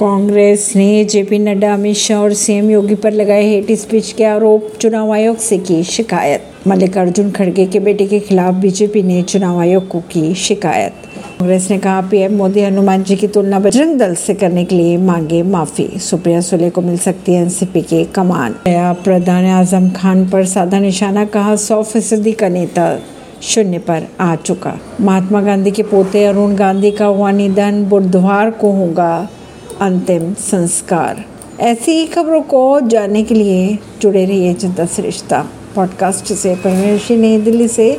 कांग्रेस ने जेपी नड्डा, अमित शाह और सीएम योगी पर लगाए हेट स्पीच के आरोप, चुनाव आयोग से की शिकायत। मल्लिकार्जुन खड़गे के बेटे के खिलाफ बीजेपी ने चुनाव आयोग को की शिकायत। कांग्रेस ने कहा, पीएम मोदी हनुमान जी की तुलना बजरंग दल से करने के लिए मांगे माफ़ी। सुप्रिया सुले को मिल सकती है एनसीपी के कमान। नया प्रधान आज़म खान पर साधा निशाना, कहा, सौ फ़ीसदी का नेता शून्य पर आ चुका। महात्मा गांधी के पोते अरुण गांधी का हुआ निधन बुधवार को होगा। अंतिम संस्कार। ऐसी ही खबरों को जानने के लिए जुड़े रहिए जनता सरिश्ता पॉडकास्ट से परमेश नई दिल्ली से